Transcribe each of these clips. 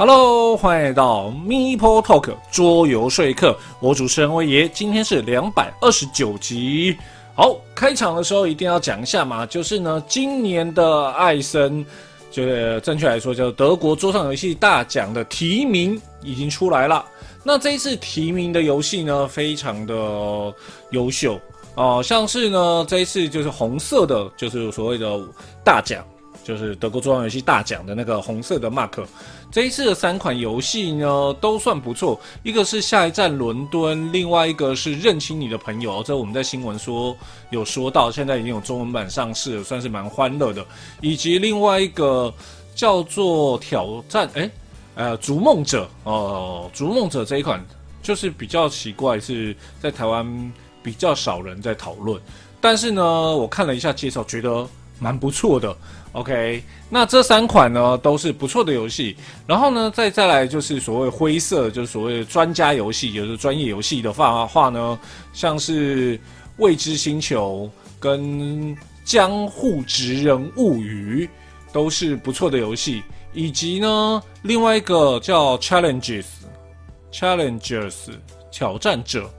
Hello，欢迎来到 Meepo Talk 桌游说客，我主持人威爷，今天是两百二十九集。好，开场的时候一定要讲一下嘛，就是呢，今年的艾森，就是正确来说叫德国桌上游戏大奖的提名已经出来了。那这一次提名的游戏呢，非常的优秀哦、像是呢这一次就是红色的，就是所谓的大奖。就是德国桌上游戏大奖的那个红色的 mark，这一次的三款游戏呢都算不错，一个是下一站伦敦，另外一个是认清你的朋友，这我们在新闻说有说到，现在已经有中文版上市了，算是蛮欢乐的，以及另外一个叫做挑战，哎，呃，逐梦者哦，逐梦者这一款就是比较奇怪，是在台湾比较少人在讨论，但是呢，我看了一下介绍，觉得蛮不错的。OK，那这三款呢都是不错的游戏，然后呢再再来就是所谓灰色，就是所谓专家游戏，就是专业游戏的话话呢，像是《未知星球》跟《江户直人物语》都是不错的游戏，以及呢另外一个叫 Challenges Challengers 挑战者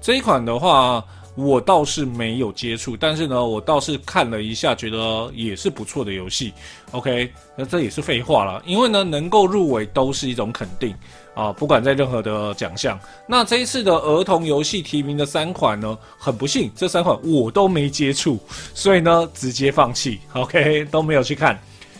这一款的话。我倒是没有接触，但是呢，我倒是看了一下，觉得也是不错的游戏。OK，那这也是废话了，因为呢，能够入围都是一种肯定啊，不管在任何的奖项。那这一次的儿童游戏提名的三款呢，很不幸，这三款我都没接触，所以呢，直接放弃。OK，都没有去看。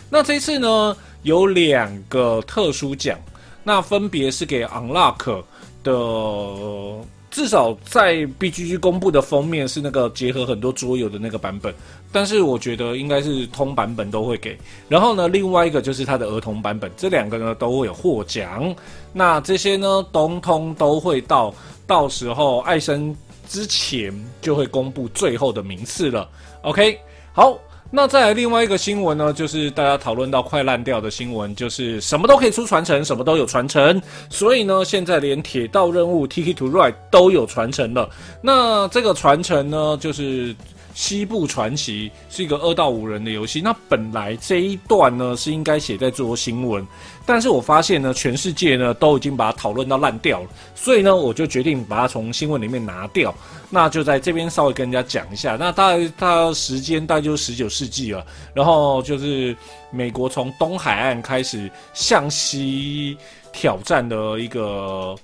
那这一次呢，有两个特殊奖，那分别是给 Unlock 的。至少在 BGG 公布的封面是那个结合很多桌游的那个版本，但是我觉得应该是通版本都会给。然后呢，另外一个就是它的儿童版本，这两个呢都会有获奖。那这些呢，通通都会到到时候艾森之前就会公布最后的名次了。OK，好。那再来另外一个新闻呢，就是大家讨论到快烂掉的新闻，就是什么都可以出传承，什么都有传承，所以呢，现在连铁道任务 t i k t o Ride 都有传承了。那这个传承呢，就是。西部传奇是一个二到五人的游戏。那本来这一段呢是应该写在做新闻，但是我发现呢，全世界呢都已经把它讨论到烂掉了，所以呢，我就决定把它从新闻里面拿掉。那就在这边稍微跟人家讲一下。那大概它时间大概就是十九世纪了，然后就是美国从东海岸开始向西挑战的一个。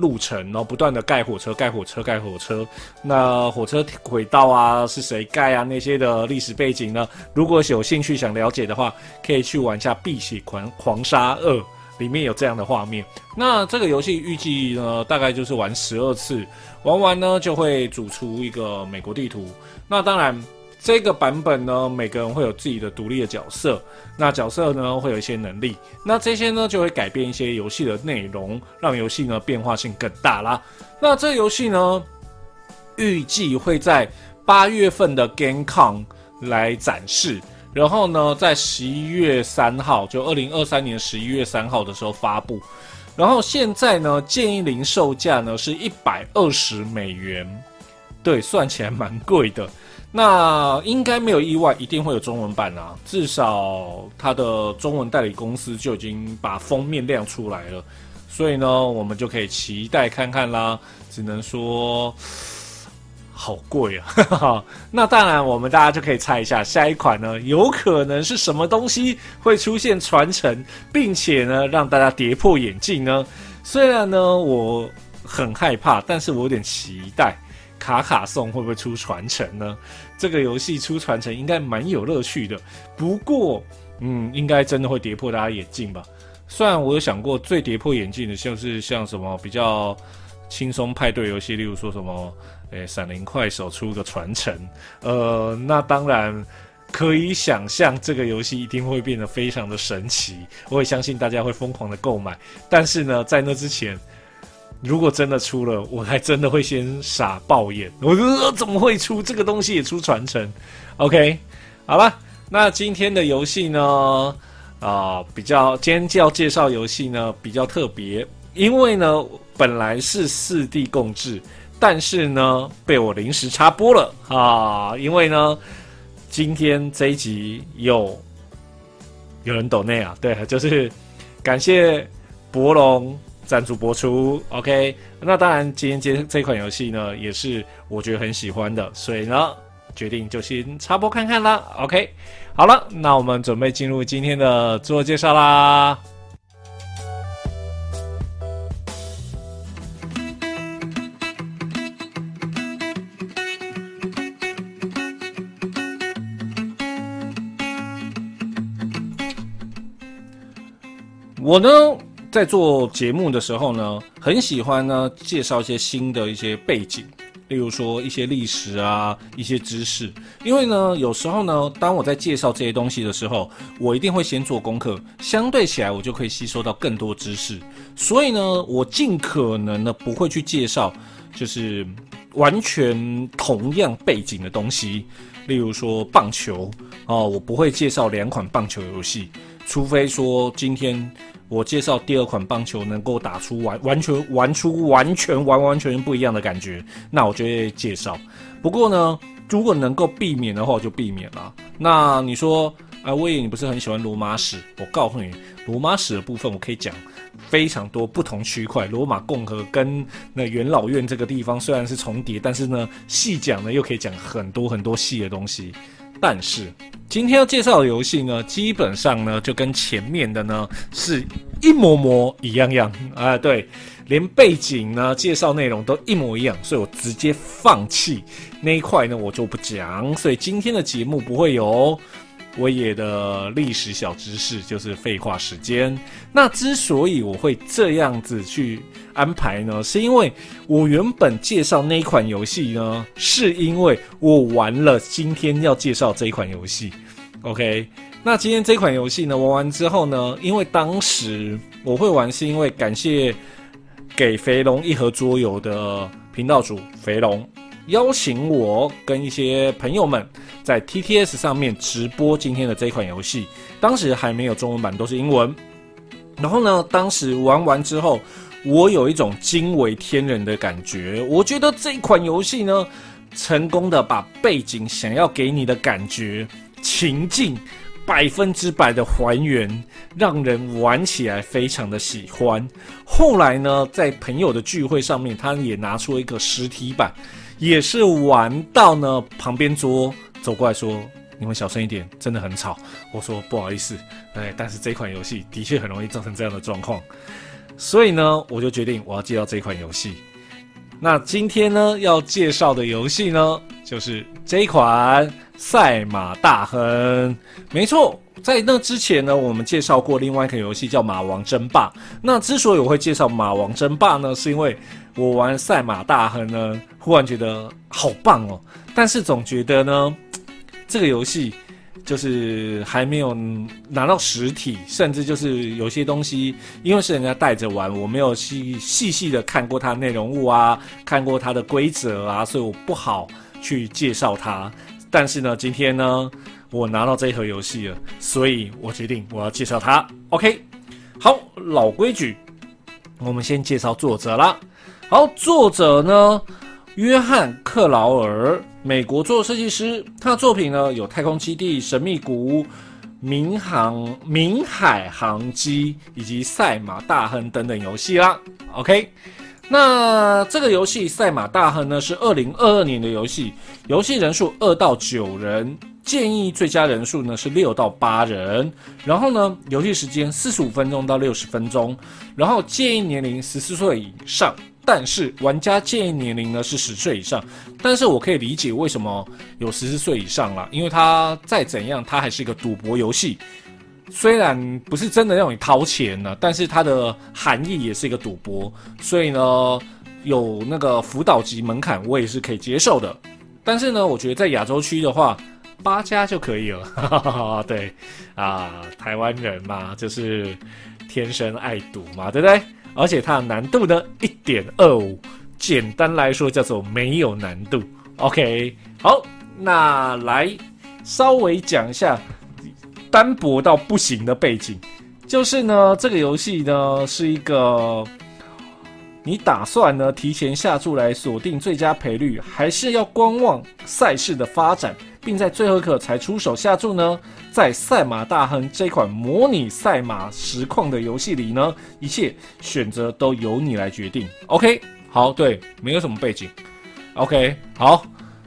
路程，然后不断的盖火车，盖火车，盖火车。那火车轨道啊，是谁盖啊？那些的历史背景呢？如果有兴趣想了解的话，可以去玩一下《碧血狂狂杀二》，里面有这样的画面。那这个游戏预计呢，大概就是玩十二次，玩完呢就会组出一个美国地图。那当然。这个版本呢，每个人会有自己的独立的角色，那角色呢会有一些能力，那这些呢就会改变一些游戏的内容，让游戏呢变化性更大啦。那这个游戏呢，预计会在八月份的 GameCon 来展示，然后呢在十一月三号，就二零二三年十一月三号的时候发布，然后现在呢建议零售价呢是一百二十美元，对，算起来蛮贵的。那应该没有意外，一定会有中文版啊！至少它的中文代理公司就已经把封面亮出来了，所以呢，我们就可以期待看看啦。只能说好贵啊！那当然，我们大家就可以猜一下，下一款呢，有可能是什么东西会出现传承，并且呢，让大家跌破眼镜呢？虽然呢，我很害怕，但是我有点期待。卡卡颂会不会出传承呢？这个游戏出传承应该蛮有乐趣的。不过，嗯，应该真的会跌破大家眼镜吧？虽然我有想过最跌破眼镜的，像是像什么比较轻松派对游戏，例如说什么，诶，闪灵快手出个传承，呃，那当然可以想象这个游戏一定会变得非常的神奇。我也相信大家会疯狂的购买。但是呢，在那之前。如果真的出了，我还真的会先傻爆眼。我说怎么会出这个东西也出传承？OK，好了，那今天的游戏呢？啊、比较今天就要介绍游戏呢比较特别，因为呢本来是四 D 共治，但是呢被我临时插播了啊，因为呢今天这一集有有人抖内啊，对，就是感谢。博龙赞助播出。OK，那当然今天这这款游戏呢，也是我觉得很喜欢的，所以呢，决定就先插播看看啦。OK，好了，那我们准备进入今天的自我介绍啦。我呢，在做节目的时候呢，很喜欢呢介绍一些新的一些背景，例如说一些历史啊，一些知识。因为呢，有时候呢，当我在介绍这些东西的时候，我一定会先做功课，相对起来我就可以吸收到更多知识。所以呢，我尽可能的不会去介绍就是完全同样背景的东西，例如说棒球哦，我不会介绍两款棒球游戏，除非说今天。我介绍第二款棒球能够打出完完全玩出完全完完全全不一样的感觉，那我就会介绍。不过呢，如果能够避免的话，我就避免了。那你说，啊，威爷，你不是很喜欢罗马史？我告诉你，罗马史的部分我可以讲非常多不同区块。罗马共和跟那元老院这个地方虽然是重叠，但是呢，细讲呢又可以讲很多很多细的东西。但是今天要介绍的游戏呢，基本上呢就跟前面的呢是一模模一样样啊，对，连背景呢介绍内容都一模一样，所以我直接放弃那一块呢，我就不讲，所以今天的节目不会有。威爷的历史小知识就是废话时间。那之所以我会这样子去安排呢，是因为我原本介绍那一款游戏呢，是因为我玩了今天要介绍这一款游戏。OK，那今天这款游戏呢，玩完之后呢，因为当时我会玩，是因为感谢给肥龙一盒桌游的频道主肥龙。邀请我跟一些朋友们在 TTS 上面直播今天的这款游戏，当时还没有中文版，都是英文。然后呢，当时玩完之后，我有一种惊为天人的感觉。我觉得这一款游戏呢，成功的把背景想要给你的感觉情境百分之百的还原，让人玩起来非常的喜欢。后来呢，在朋友的聚会上面，他也拿出一个实体版。也是玩到呢，旁边桌走过来说：“你们小声一点，真的很吵。”我说：“不好意思，哎，但是这款游戏的确很容易造成这样的状况，所以呢，我就决定我要介绍这款游戏。那今天呢，要介绍的游戏呢，就是这一款《赛马大亨》。没错，在那之前呢，我们介绍过另外一款游戏叫《马王争霸》。那之所以我会介绍《马王争霸》呢，是因为我玩《赛马大亨》呢。忽然觉得好棒哦，但是总觉得呢，这个游戏就是还没有拿到实体，甚至就是有些东西，因为是人家带着玩，我没有细细细的看过它的内容物啊，看过它的规则啊，所以我不好去介绍它。但是呢，今天呢，我拿到这一盒游戏了，所以我决定我要介绍它。OK，好，老规矩，我们先介绍作者啦。好，作者呢，约翰·克劳尔，美国做设计师，他的作品呢有《太空基地》《神秘谷》《民航民海航机》以及《赛马大亨》等等游戏啦。OK，那这个游戏《赛马大亨》呢是二零二二年的游戏，游戏人数二到九人，建议最佳人数呢是六到八人。然后呢，游戏时间四十五分钟到六十分钟，然后建议年龄十四岁以上。但是玩家建议年龄呢是十岁以上，但是我可以理解为什么有十四岁以上啦，因为它再怎样，它还是一个赌博游戏，虽然不是真的让你掏钱呢，但是它的含义也是一个赌博，所以呢有那个辅导级门槛，我也是可以接受的。但是呢，我觉得在亚洲区的话，八加就可以了。哈哈哈，对啊，台湾人嘛，就是天生爱赌嘛，对不对？而且它的难度呢，一点二五，简单来说叫做没有难度。OK，好，那来稍微讲一下单薄到不行的背景，就是呢，这个游戏呢是一个，你打算呢提前下注来锁定最佳赔率，还是要观望赛事的发展，并在最后一刻才出手下注呢？在《赛马大亨》这款模拟赛马实况的游戏里呢，一切选择都由你来决定。OK，好，对，没有什么背景。OK，好，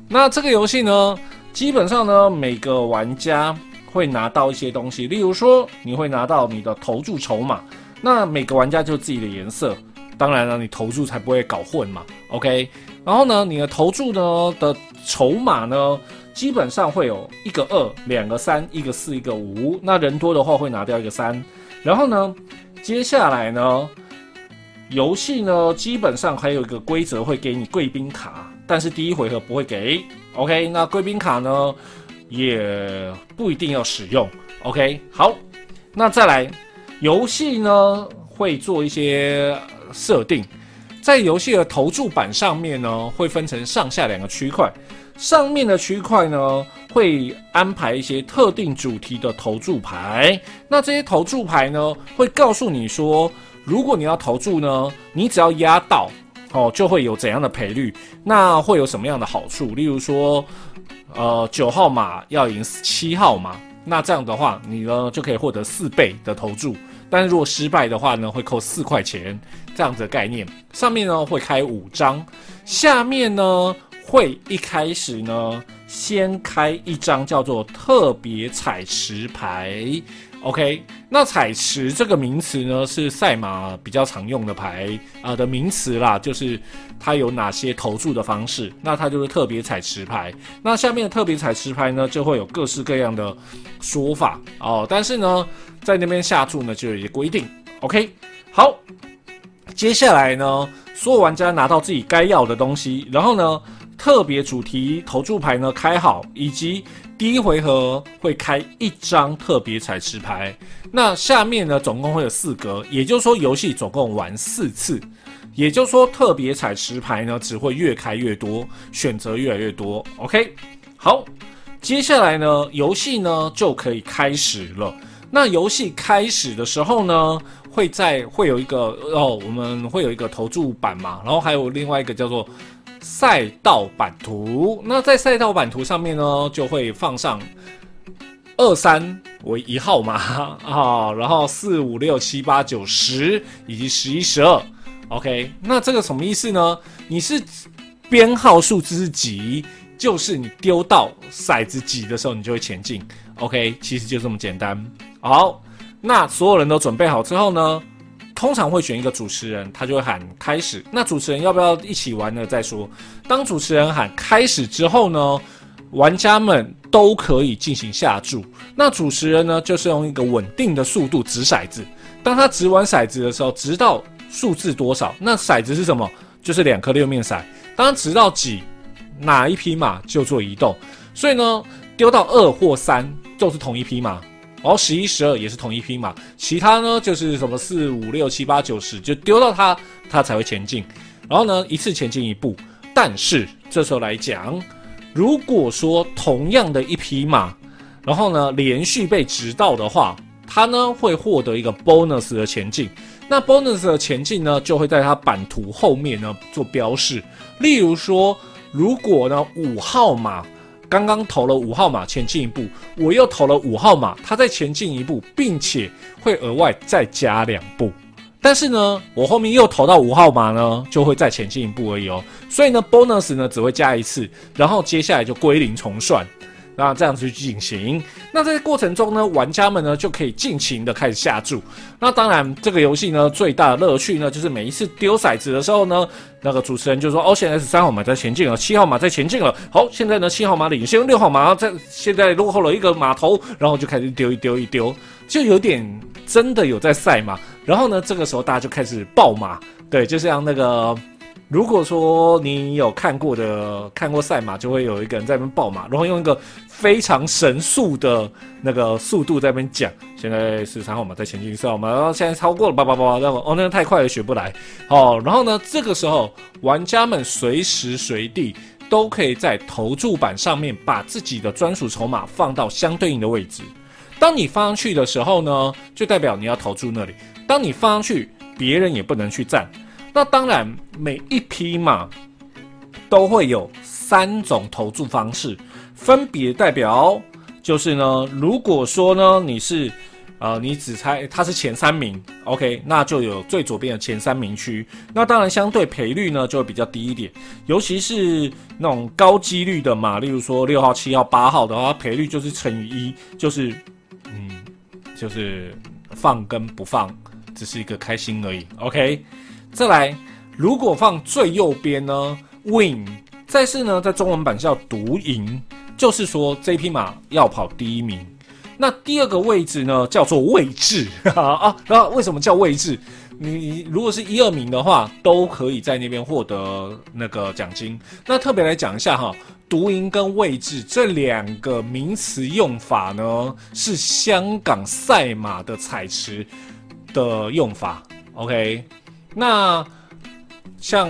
那这个游戏呢，基本上呢，每个玩家会拿到一些东西，例如说，你会拿到你的投注筹码，那每个玩家就自己的颜色，当然了，你投注才不会搞混嘛。OK，然后呢，你的投注呢的筹码呢，基本上会有一个二，两个三，一个四，一个五。那人多的话会拿掉一个三。然后呢，接下来呢，游戏呢基本上还有一个规则会给你贵宾卡，但是第一回合不会给。OK，那贵宾卡呢也不一定要使用。OK，好，那再来，游戏呢会做一些设定，在游戏的投注板上面呢会分成上下两个区块。上面的区块呢，会安排一些特定主题的投注牌。那这些投注牌呢，会告诉你说，如果你要投注呢，你只要压到哦，就会有怎样的赔率。那会有什么样的好处？例如说，呃，九号码要赢七号码，那这样的话，你呢就可以获得四倍的投注。但如果失败的话呢，会扣四块钱。这样子的概念。上面呢会开五张，下面呢。会一开始呢，先开一张叫做特别彩池牌，OK？那彩池这个名词呢，是赛马比较常用的牌啊、的名词啦，就是它有哪些投注的方式，那它就是特别彩池牌。那下面的特别彩池牌呢，就会有各式各样的说法哦。但是呢，在那边下注呢，就有一些规定，OK？好，接下来呢，所有玩家拿到自己该要的东西，然后呢。特别主题投注牌呢开好，以及第一回合会开一张特别彩池牌。那下面呢总共会有四格，也就是说游戏总共玩四次，也就是说特别彩池牌呢只会越开越多，选择越来越多。OK，好，接下来呢游戏呢就可以开始了。那游戏开始的时候呢会在会有一个哦，我们会有一个投注板嘛，然后还有另外一个叫做。赛道版图，那在赛道版图上面呢，就会放上二三为一号码 啊，然后四五六七八九十以及十一十二，OK，那这个什么意思呢？你是编号数字几，就是你丢到骰子几的时候，你就会前进，OK，其实就这么简单。好，那所有人都准备好之后呢？通常会选一个主持人，他就会喊开始。那主持人要不要一起玩呢？再说。当主持人喊开始之后呢，玩家们都可以进行下注。那主持人呢，就是用一个稳定的速度掷骰子。当他掷完骰子的时候，掷到数字多少？那骰子是什么？就是两颗六面骰。当掷到几，哪一匹马就做移动。所以呢，丢到二或三就是同一匹马。然后十一、十二也是同一匹马，其他呢就是什么四、五、六、七、八、九、十，就丢到它，它才会前进。然后呢，一次前进一步。但是这时候来讲，如果说同样的一匹马，然后呢连续被直到的话，它呢会获得一个 bonus 的前进。那 bonus 的前进呢，就会在它版图后面呢做标示。例如说，如果呢五号马。刚刚投了五号码前进一步，我又投了五号码，他再前进一步，并且会额外再加两步。但是呢，我后面又投到五号码呢，就会再前进一步而已哦。所以呢，bonus 呢只会加一次，然后接下来就归零重算。那这样子去进行，那在过程中呢，玩家们呢就可以尽情的开始下注。那当然，这个游戏呢最大的乐趣呢，就是每一次丢骰子的时候呢，那个主持人就说：“哦，现在是三号码在前进了，七号码在前进了。好，现在呢七号码领先六号码在现在落后了一个码头，然后就开始丢一丢一丢，就有点真的有在赛马。然后呢，这个时候大家就开始爆马，对，就像那个。”如果说你有看过的，看过赛马，就会有一个人在那边报马，然后用一个非常神速的那个速度在那边讲。现在是三号马在前进，四号码，然后现在超过了，叭叭叭叭，哦，那个太快了，学不来。哦，然后呢，这个时候玩家们随时随地都可以在投注板上面把自己的专属筹码放到相对应的位置。当你放上去的时候呢，就代表你要投注那里；当你放上去，别人也不能去占。那当然，每一匹马都会有三种投注方式。分别代表就是呢，如果说呢你是。呃，你只猜它是前三名，OK，那就有最左边的前三名区。那当然，相对赔率呢就会比较低一点，尤其是那种高几率的嘛，例如说六号、七号、八号的话，赔率就是乘以一，就是嗯，就是放跟不放只是一个开心而已，OK。再来，如果放最右边呢，Win，再是呢在中文版叫独赢，就是说这匹马要跑第一名。那第二个位置呢，叫做位置 啊。那为什么叫位置？你如果是一二名的话，都可以在那边获得那个奖金。那特别来讲一下哈，独赢跟位置这两个名词用法呢，是香港赛马的彩池的用法。OK，那像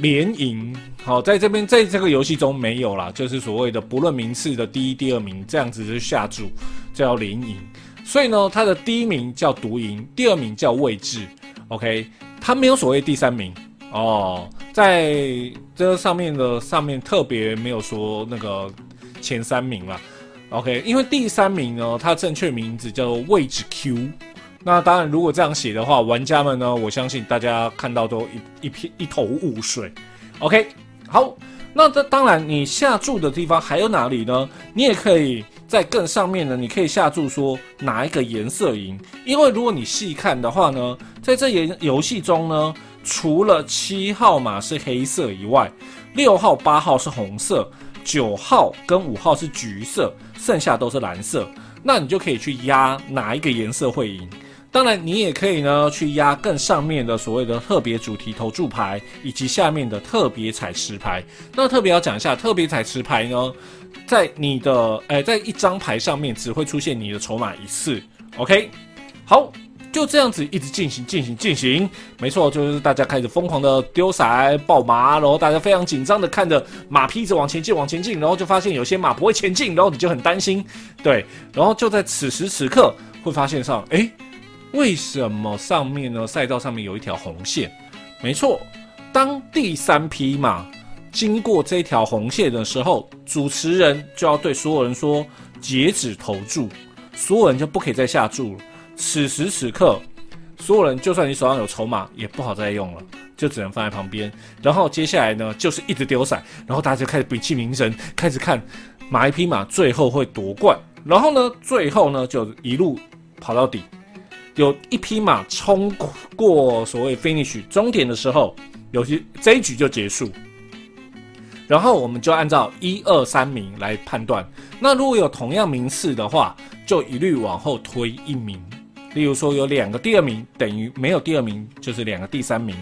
连赢。好，在这边，在这个游戏中没有啦，就是所谓的不论名次的第一、第二名这样子就下注，叫连赢。所以呢，它的第一名叫独赢，第二名叫位置。OK，它没有所谓第三名哦，在这上面的上面特别没有说那个前三名啦。OK，因为第三名呢，它正确名字叫做位置 Q。那当然，如果这样写的话，玩家们呢，我相信大家看到都一一片一头雾水。OK。好，那这当然，你下注的地方还有哪里呢？你也可以在更上面呢，你可以下注说哪一个颜色赢。因为如果你细看的话呢，在这游游戏中呢，除了七号码是黑色以外，六号、八号是红色，九号跟五号是橘色，剩下都是蓝色。那你就可以去压哪一个颜色会赢。当然，你也可以呢去压更上面的所谓的特别主题投注牌，以及下面的特别彩池牌。那特别要讲一下，特别彩池牌呢，在你的诶、在一张牌上面只会出现你的筹码一次。OK，好，就这样子一直进行进行进行。没错，就是大家开始疯狂的丢骰爆麻，然后大家非常紧张的看着马匹一直往前进往前进，然后就发现有些马不会前进，然后你就很担心。对，然后就在此时此刻会发现上，诶、为什么上面呢？赛道上面有一条红线。没错，当第三匹马经过这条红线的时候，主持人就要对所有人说截止投注，所有人就不可以再下注了。此时此刻，所有人就算你手上有筹码，也不好再用了，就只能放在旁边。然后接下来呢，就是一直丢骰，然后大家就开始屏气凝神，开始看哪一匹马最后会夺冠。然后呢，最后呢就一路跑到底。有一匹马冲过所谓 finish 终点的时候，有些这一局就结束。然后我们就按照一二三名来判断。那如果有同样名次的话，就一律往后推一名。例如说有两个第二名，等于没有第二名就是两个第三名。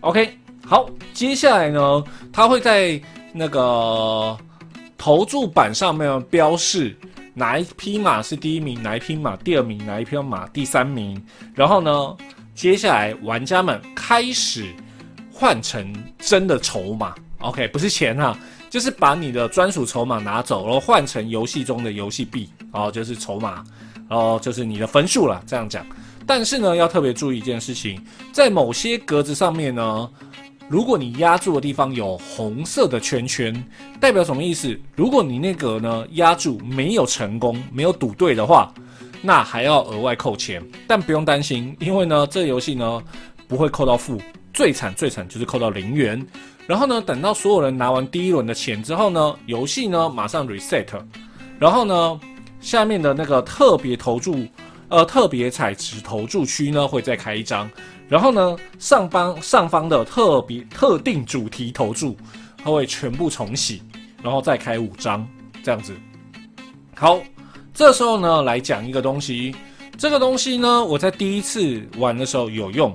OK，好，接下来呢，它会在那个投注板上面标示。哪一匹马是第一名？哪一匹马第二名？哪一匹马第三名？然后呢，接下来玩家们开始换成真的筹码，OK，不是钱哈，就是把你的专属筹码拿走，然后换成游戏中的游戏币，哦，就是筹码，然后就是你的分数了，这样讲。但是呢，要特别注意一件事情，在某些格子上面呢。如果你压住的地方有红色的圈圈，代表什么意思？如果你那个呢压住没有成功，没有赌对的话，那还要额外扣钱。但不用担心，因为呢这个游戏呢不会扣到负，最惨最惨就是扣到零元。然后呢等到所有人拿完第一轮的钱之后呢，游戏呢马上 reset，然后呢下面的那个特别投注，呃特别彩池投注区呢会再开一张。然后呢，上方上方的特别特定主题投注，它会全部重启，然后再开五张这样子。好，这时候呢来讲一个东西，这个东西呢我在第一次玩的时候有用，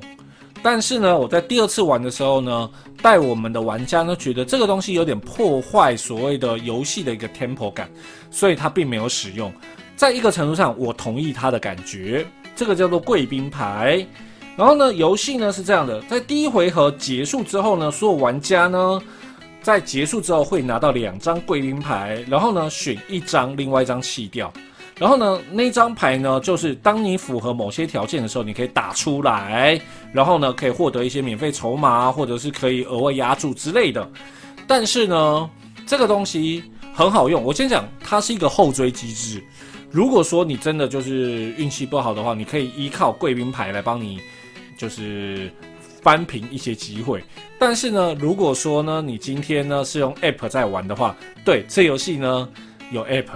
但是呢我在第二次玩的时候呢，带我们的玩家呢觉得这个东西有点破坏所谓的游戏的一个 tempo 感，所以他并没有使用。在一个程度上，我同意他的感觉，这个叫做贵宾牌。然后呢，游戏呢是这样的，在第一回合结束之后呢，所有玩家呢在结束之后会拿到两张贵宾牌，然后呢选一张，另外一张弃掉。然后呢，那张牌呢就是当你符合某些条件的时候，你可以打出来，然后呢可以获得一些免费筹码，或者是可以额外押注之类的。但是呢，这个东西很好用。我先讲，它是一个后追机制。如果说你真的就是运气不好的话，你可以依靠贵宾牌来帮你，就是翻平一些机会。但是呢，如果说呢，你今天呢是用 App 在玩的话，对，这游戏呢有 App，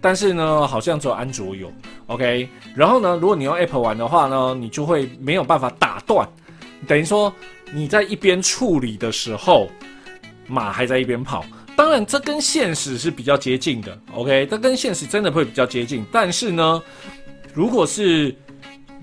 但是呢好像只有安卓有，OK。然后呢，如果你用 App 玩的话呢，你就会没有办法打断，等于说你在一边处理的时候，马还在一边跑。当然，这跟现实是比较接近的，OK，这跟现实真的会比较接近。但是呢，如果是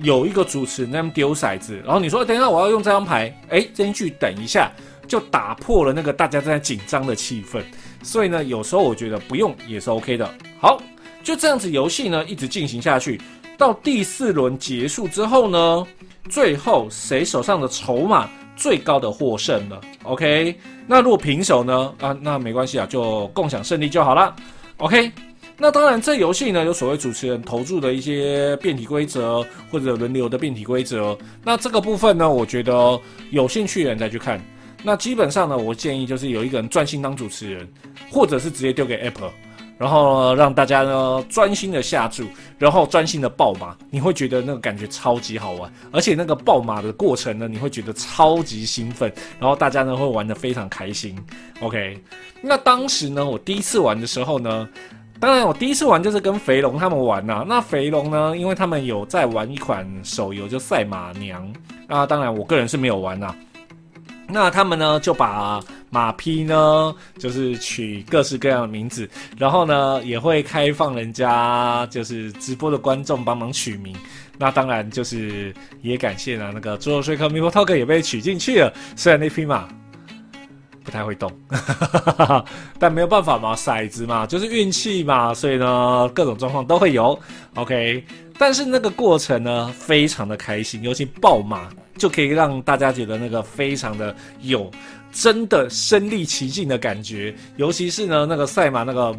有一个主持人那丢骰子，然后你说等一下我要用这张牌，哎，这一句等一下就打破了那个大家正在紧张的气氛。所以呢，有时候我觉得不用也是 OK 的。好，就这样子游戏呢一直进行下去，到第四轮结束之后呢，最后谁手上的筹码最高的获胜了，OK。那如果平手呢？啊，那没关系啊，就共享胜利就好了，OK。那当然，这游戏呢有所谓主持人投注的一些变体规则或者轮流的变体规则。那这个部分呢，我觉得有兴趣的人再去看。那基本上呢，我建议就是有一个人专心当主持人，或者是直接丢给 Apple。然后让大家呢专心的下注，然后专心的爆马，你会觉得那个感觉超级好玩，而且那个爆马的过程呢，你会觉得超级兴奋，然后大家呢会玩得非常开心。OK，那当时呢，我第一次玩的时候呢，当然我第一次玩就是跟肥龙他们玩呐、啊。那肥龙呢，因为他们有在玩一款手游，就赛马娘那，当然我个人是没有玩呐、啊。那他们呢就把马匹呢，就是取各式各样的名字，然后呢也会开放人家就是直播的观众帮忙取名。那当然就是也感谢呢那个桌游说客 MeepleTalk 也被取进去了，虽然那匹马不太会动，但没有办法嘛，骰子嘛就是运气嘛，所以呢各种状况都会有。OK，但是那个过程呢非常的开心，尤其爆马。就可以让大家觉得那个非常的有真的身临其境的感觉，尤其是呢那个赛马那个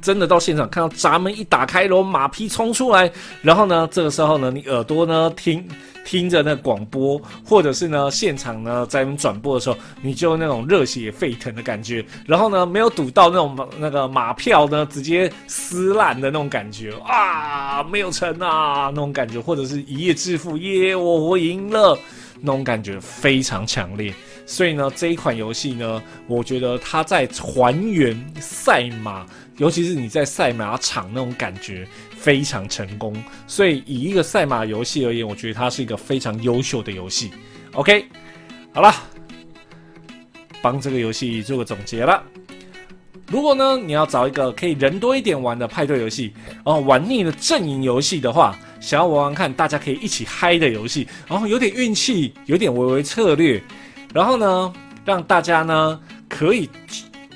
真的到现场看到闸门一打开，然后马匹冲出来，然后呢这个时候呢你耳朵呢听。听着那广播，或者是呢现场呢在转播的时候，你就那种热血沸腾的感觉。然后呢没有赌到那种那个马票呢直接撕烂的那种感觉啊，没有成啊那种感觉，或者是一夜致富耶，我我赢了那种感觉非常强烈。所以呢这一款游戏呢，我觉得它在还原赛马，尤其是你在赛马场那种感觉。非常成功，所以以一个赛马游戏而言，我觉得它是一个非常优秀的游戏。OK，好了，帮这个游戏做个总结了。如果呢你要找一个可以人多一点玩的派对游戏，哦，玩腻了阵营游戏的话，想要玩玩看大家可以一起嗨的游戏，然后有点运气，有点微微策略，然后呢让大家呢可以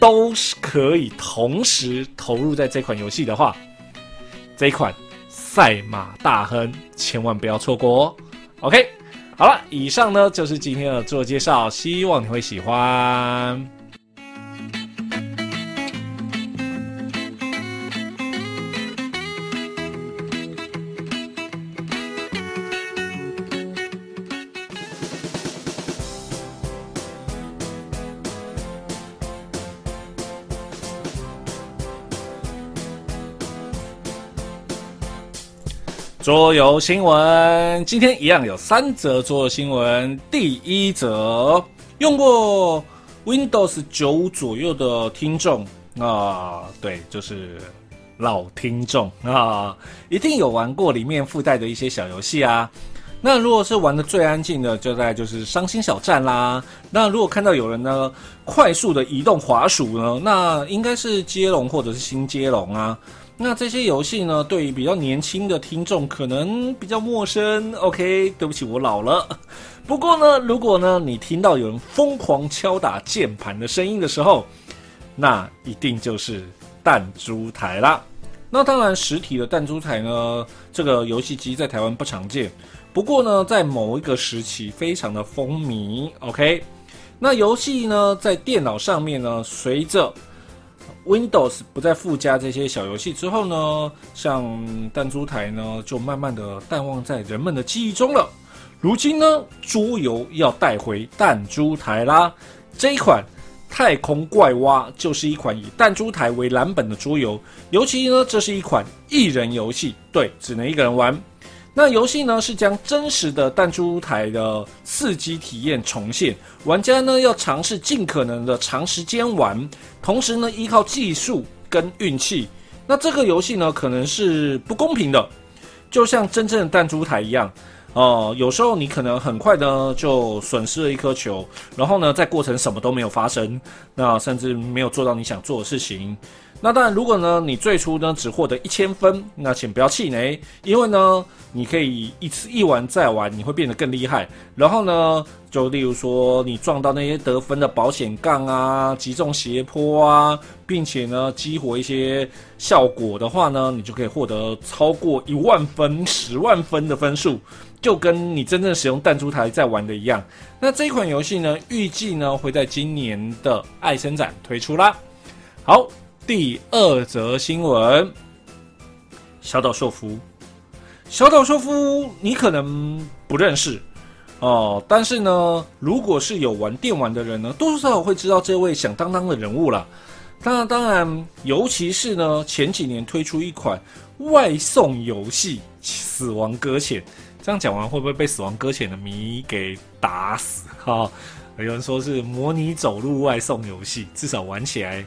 都是可以同时投入在这款游戏的话。这一款《赛马大亨》千万不要错过哦！OK，好了，以上呢就是今天的自我介绍，希望你会喜欢。桌游新闻，今天一样有三则桌游新闻。第一则，用过 Windows 九左右的听众啊，对，就是老听众啊，一定有玩过里面附带的一些小游戏啊。那如果是玩的最安静的，就在就是伤心小站啦。那如果看到有人呢快速的移动滑鼠呢，那应该是接龙或者是新接龙啊。那这些游戏呢，对于比较年轻的听众可能比较陌生。OK，对不起，我老了。不过呢，如果呢你听到有人疯狂敲打键盘的声音的时候，那一定就是弹珠台啦。那当然，实体的弹珠台呢，这个游戏机在台湾不常见。不过呢，在某一个时期非常的风靡。OK，那游戏呢，在电脑上面呢，随着 Windows 不再附加这些小游戏之后呢，像弹珠台呢，就慢慢的淡忘在人们的记忆中了。如今呢，桌游要带回弹珠台啦。这一款太空怪蛙就是一款以弹珠台为蓝本的桌游，尤其呢，这是一款一人游戏，对，只能一个人玩。那游戏呢是将真实的弹珠台的刺激体验重现，玩家呢要尝试尽可能的长时间玩，同时呢依靠技术跟运气。那这个游戏呢可能是不公平的，就像真正的弹珠台一样。哦、呃，有时候你可能很快呢就损失了一颗球，然后呢在过程什么都没有发生，那甚至没有做到你想做的事情。那当然，如果呢你最初呢只获得一千分，那请不要气馁，因为呢你可以一次一玩再玩，你会变得更厉害。然后呢，就例如说你撞到那些得分的保险杠啊，击中斜坡啊，并且呢激活一些效果的话呢，你就可以获得超过一万分、十万分的分数。就跟你真正使用弹珠台在玩的一样。那这一款游戏呢，预计呢会在今年的爱森展推出啦。好，第二则新闻：小岛秀夫。小岛秀夫，你可能不认识哦，但是呢，如果是有玩电玩的人呢，多多少少会知道这位响当当的人物啦。当然，当然，尤其是呢，前几年推出一款外送游戏《死亡搁浅》。这样讲完会不会被《死亡搁浅》的迷给打死？哈、有人说是模拟走路外送游戏，至少玩起来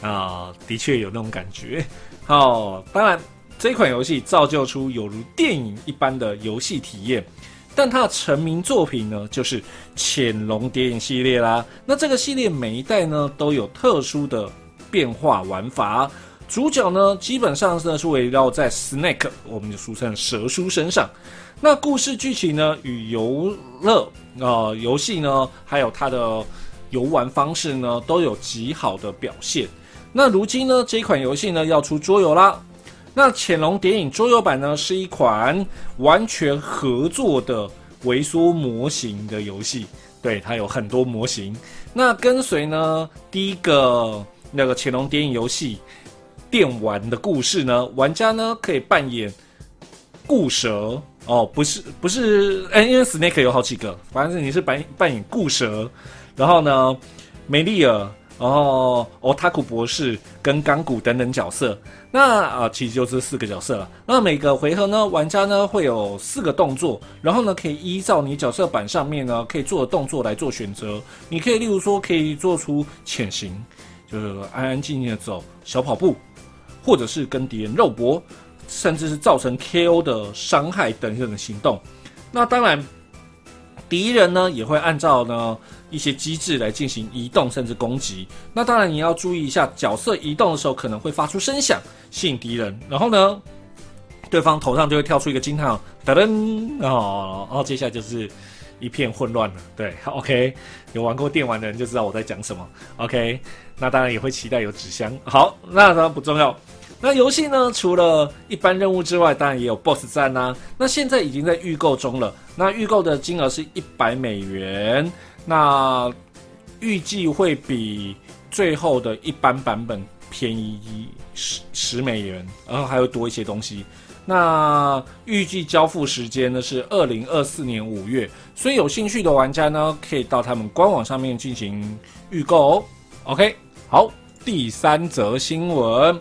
啊、的确有那种感觉。哦，当然这款游戏造就出有如电影一般的游戏体验，但它的成名作品呢，就是《潜龙谍影》系列啦。那这个系列每一代呢都有特殊的变化玩法，主角呢基本上呢是围绕在 Snake，我们就俗称蛇叔身上。那故事剧情呢，与游乐呃游戏呢，还有它的游玩方式呢，都有极好的表现。那如今呢，这一款游戏呢要出桌游啦。那《潜龙谍影》桌游版呢，是一款完全合作的微缩模型的游戏，对，它有很多模型。那跟随呢第一个那个《潜龙谍影》游戏电玩的故事呢，玩家呢可以扮演固蛇。哦，不是不是，哎，因为 Snake 有好几个，反正你是扮扮演固蛇，然后呢，梅丽尔，然后奥塔库博士跟钢骨等等角色，那啊，其实就这四个角色了。那每个回合呢，玩家呢会有四个动作，然后呢可以依照你角色板上面呢可以做的动作来做选择。你可以例如说可以做出潜行，就是安安静静的走，小跑步，或者是跟敌人肉搏。甚至是造成 KO 的伤害等等的行动，那当然，敌人呢也会按照呢一些机制来进行移动甚至攻击。那当然你要注意一下，角色移动的时候可能会发出声响，吸引敌人。然后呢，对方头上就会跳出一个惊叹，噔噔哦，然后接下来就是一片混乱了。对，OK，有玩过电玩的人就知道我在讲什么。OK，那当然也会期待有纸箱。好，那当然不重要。那游戏呢，除了一般任务之外，当然也有 BOSS 战呐。那现在已经在预购中了。那预购的金额是一百美元。那预计会比最后的一般版本便宜十十美元，然后还会多一些东西。那预计交付时间呢是二零二四年五月，所以有兴趣的玩家呢，可以到他们官网上面进行预购哦。OK，好，第三则新闻。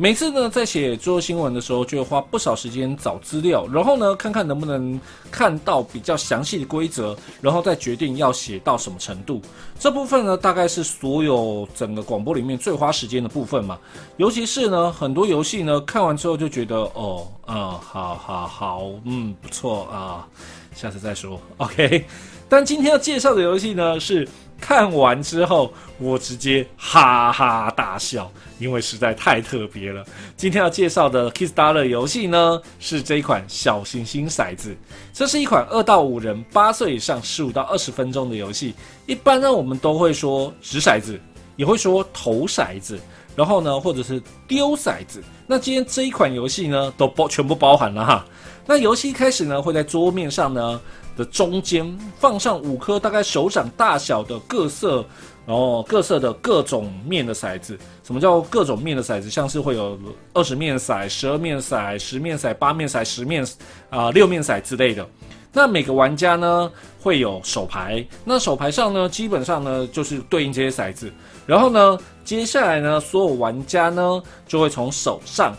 每次呢，在写桌新闻的时候，就会花不少时间找资料，然后呢，看看能不能看到比较详细的规则，然后再决定要写到什么程度。这部分呢，大概是所有整个广播里面最花时间的部分嘛。尤其是呢，很多游戏呢，看完之后就觉得，哦，嗯，好好好，嗯，不错啊，下次再说，OK。但今天要介绍的游戏呢，是。看完之后，我直接哈哈大笑，因为实在太特别了。今天要介绍的 Kiss Dollar 游戏呢，是这一款小行星骰子。这是一款二到五人、八岁以上、十五到二十分钟的游戏。一般呢，我们都会说掷骰子，也会说投骰子，然后呢，或者是丢骰子。那今天这一款游戏呢，都包全部包含了哈。那游戏一开始呢，会在桌面上呢。的中间放上五颗大概手掌大小的各色，然后各色的各种面的骰子。什么叫各种面的骰子？像是会有二十面骰、十二面骰、十面骰、八面骰、十面啊、六面骰之类的。那每个玩家呢会有手牌，那手牌上呢基本上呢就是对应这些骰子。然后呢，接下来呢，所有玩家呢就会从手上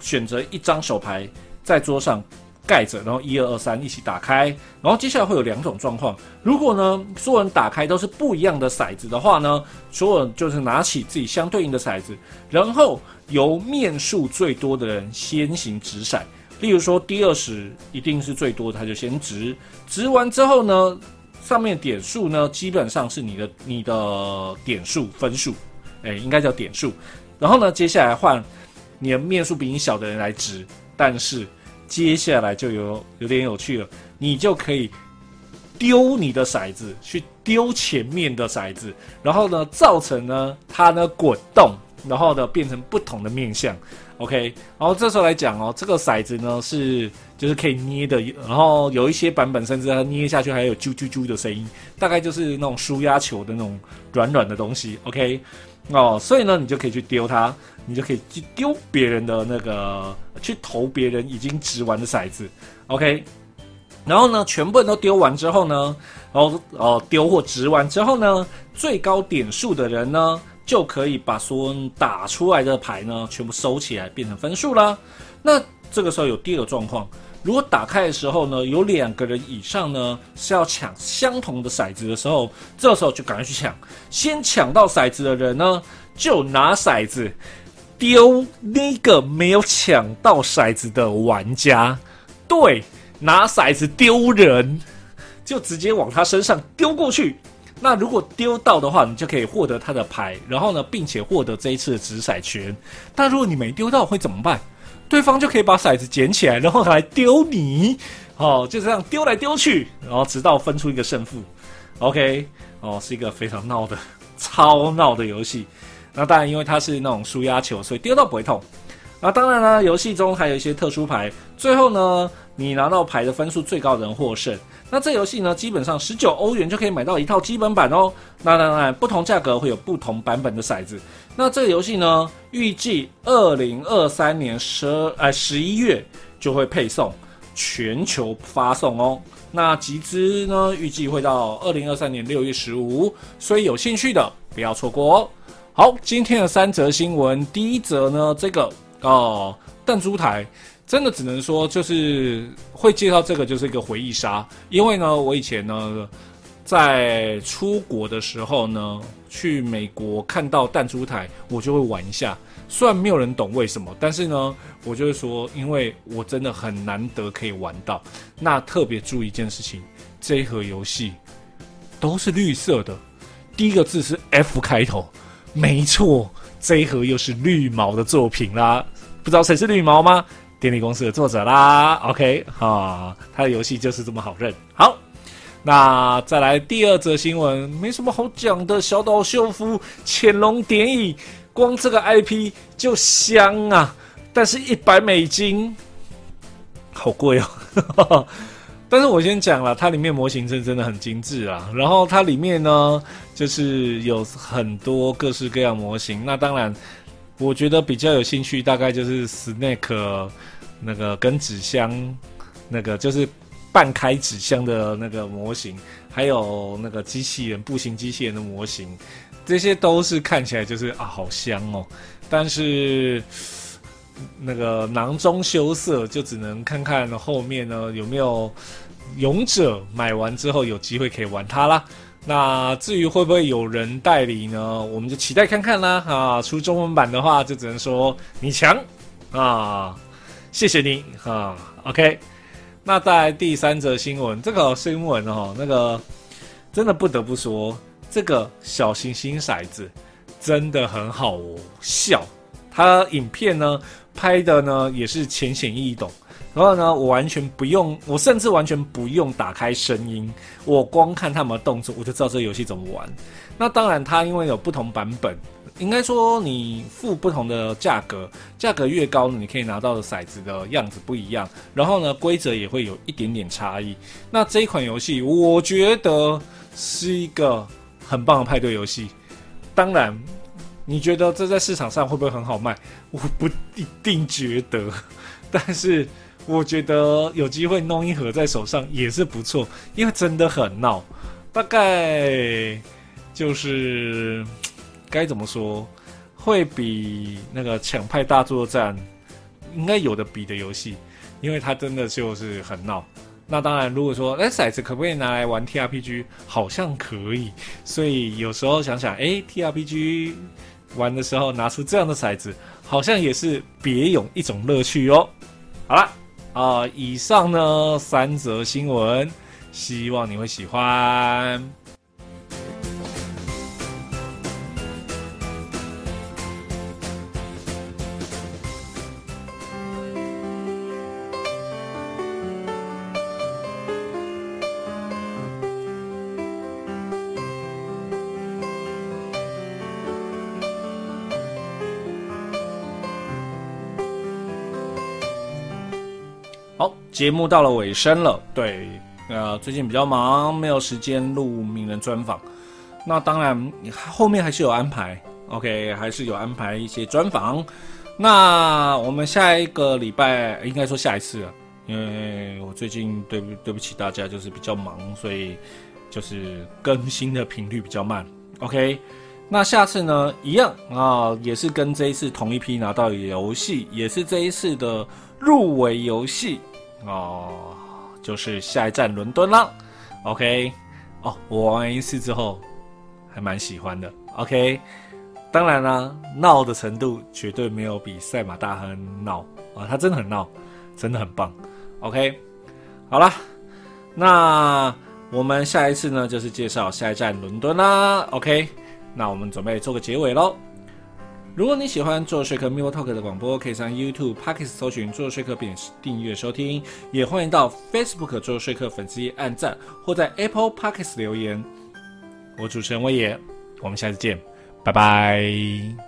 选择一张手牌，在桌上盖着，然后一二二三一起打开。然后接下来会有两种状况，如果呢所有人打开都是不一样的骰子的话呢，所有人就是拿起自己相对应的骰子，然后由面数最多的人先行掷骰。例如说第二十一定是最多的，他就先掷，掷完之后呢，上面点数呢基本上是你的你的点数分数，哎，应该叫点数。然后呢，接下来换你的面数比你小的人来掷，但是接下来就有有点有趣了，你就可以丢你的骰子去丢前面的骰子，然后呢造成呢它呢滚动，然后呢变成不同的面向。OK，然后这时候来讲哦，这个骰子呢是就是可以捏的，然后有一些版本甚至它捏下去还有啾啾啾的声音，大概就是那种舒压球的那种软软的东西。OK，哦，所以呢你就可以去丢它，你就可以去丢别人的那个，去投别人已经掷完的骰子。OK，然后呢全部人都丢完之后呢，然后哦丢或掷完之后呢，最高点数的人呢。就可以把所打出来的牌呢，全部收起来变成分数啦。那这个时候有第二个状况，如果打开的时候呢，有两个人以上呢是要抢相同的骰子的时候，这时候就赶快去抢。先抢到骰子的人呢，就拿骰子丢那个没有抢到骰子的玩家。对，拿骰子丢人，就直接往他身上丢过去。那如果丢到的话，你就可以获得他的牌，然后呢，并且获得这一次的掷骰权。但如果你没丢到，会怎么办？对方就可以把骰子捡起来，然后来丢你。哦，就这样丢来丢去，然后直到分出一个胜负。OK，哦，是一个非常闹的、超闹的游戏。那当然，因为它是那种输压球，所以丢到不会痛。那当然呢，游戏中还有一些特殊牌。最后呢，你拿到牌的分数最高的人获胜。那这游戏呢，基本上十九欧元就可以买到一套基本版哦。那当然，不同价格会有不同版本的骰子。那这个游戏呢，预计二零二三年十二哎十一月就会配送，全球发送哦。那集资呢，预计会到二零二三年六月十五，所以有兴趣的不要错过哦。好，今天的三则新闻，第一则呢，这个哦，弹珠台。真的只能说，就是会介绍这个，就是一个回忆杀。因为呢，我以前呢，在出国的时候呢，去美国看到弹珠台，我就会玩一下。虽然没有人懂为什么，但是呢，我就是说，因为我真的很难得可以玩到。那特别注意一件事情，这一盒游戏都是绿色的，第一个字是 F 开头，没错，这一盒又是绿毛的作品啦。不知道谁是绿毛吗？电力公司的作者啦，OK 啊，他的游戏就是这么好认。好，那再来第二则新闻，没什么好讲的。小岛秀夫潜龙谍影，光这个 IP 就香啊！但是一百美金，好贵哦。但是我先讲了，它里面模型是真的很精致啊。然后它里面呢，就是有很多各式各样模型。那当然。我觉得比较有兴趣，大概就是 Snake 那个跟纸箱，那个就是半开纸箱的那个模型，还有那个机器人步行机器人的模型，这些都是看起来就是啊好香哦。但是那个囊中羞涩，就只能看看后面呢有没有勇者买完之后有机会可以玩它啦。那至于会不会有人代理呢？我们就期待看看啦。啊，出中文版的话，就只能说你强啊，谢谢你啊。OK，那在第三则新闻，这个新闻哦，那个真的不得不说，这个小行星骰子真的很好笑。它影片呢拍的呢也是浅显易懂。然后呢，我完全不用，我甚至完全不用打开声音，我光看他们的动作，我就知道这游戏怎么玩。那当然，它因为有不同版本，应该说你付不同的价格，价格越高，你可以拿到的骰子的样子不一样。然后呢，规则也会有一点点差异。那这一款游戏，我觉得是一个很棒的派对游戏。当然，你觉得这在市场上会不会很好卖？我不一定觉得，但是。我觉得有机会弄一盒在手上也是不错，因为真的很闹。大概就是该怎么说，会比那个抢派大作战应该有的比的游戏，因为它真的就是很闹。那当然，如果说哎，骰子可不可以拿来玩 TRPG？好像可以。所以有时候想想，哎，TRPG 玩的时候拿出这样的骰子，好像也是别有一种乐趣哦。好了，啊、以上呢三则新闻，希望你会喜欢。节目到了尾声了。对，呃，最近比较忙，没有时间录名人专访。那当然，后面还是有安排。OK，还是有安排一些专访。那我们下一个礼拜，应该说下一次了，因为我最近对不对不起大家，就是比较忙，所以就是更新的频率比较慢。OK，那下次呢，一样啊，也是跟这一次同一批拿到游戏，也是这一次的入围游戏。哦，就是下一站伦敦啦，OK，哦，我玩一次之后还蛮喜欢的，OK，当然啦，闹的程度绝对没有比赛马大亨闹。啊，他真的很闹，真的很棒，OK，好了，那我们下一次呢就是介绍下一站伦敦啦，OK，那我们准备做个结尾喽。如果你喜欢做说客 m i o Talk 的广播，可以上 YouTube、Podcast 搜寻做说客并订阅收听，也欢迎到 Facebook 做说客粉丝页按赞，或在 Apple Podcast 留言。我主持人威爷，我们下次见，拜拜。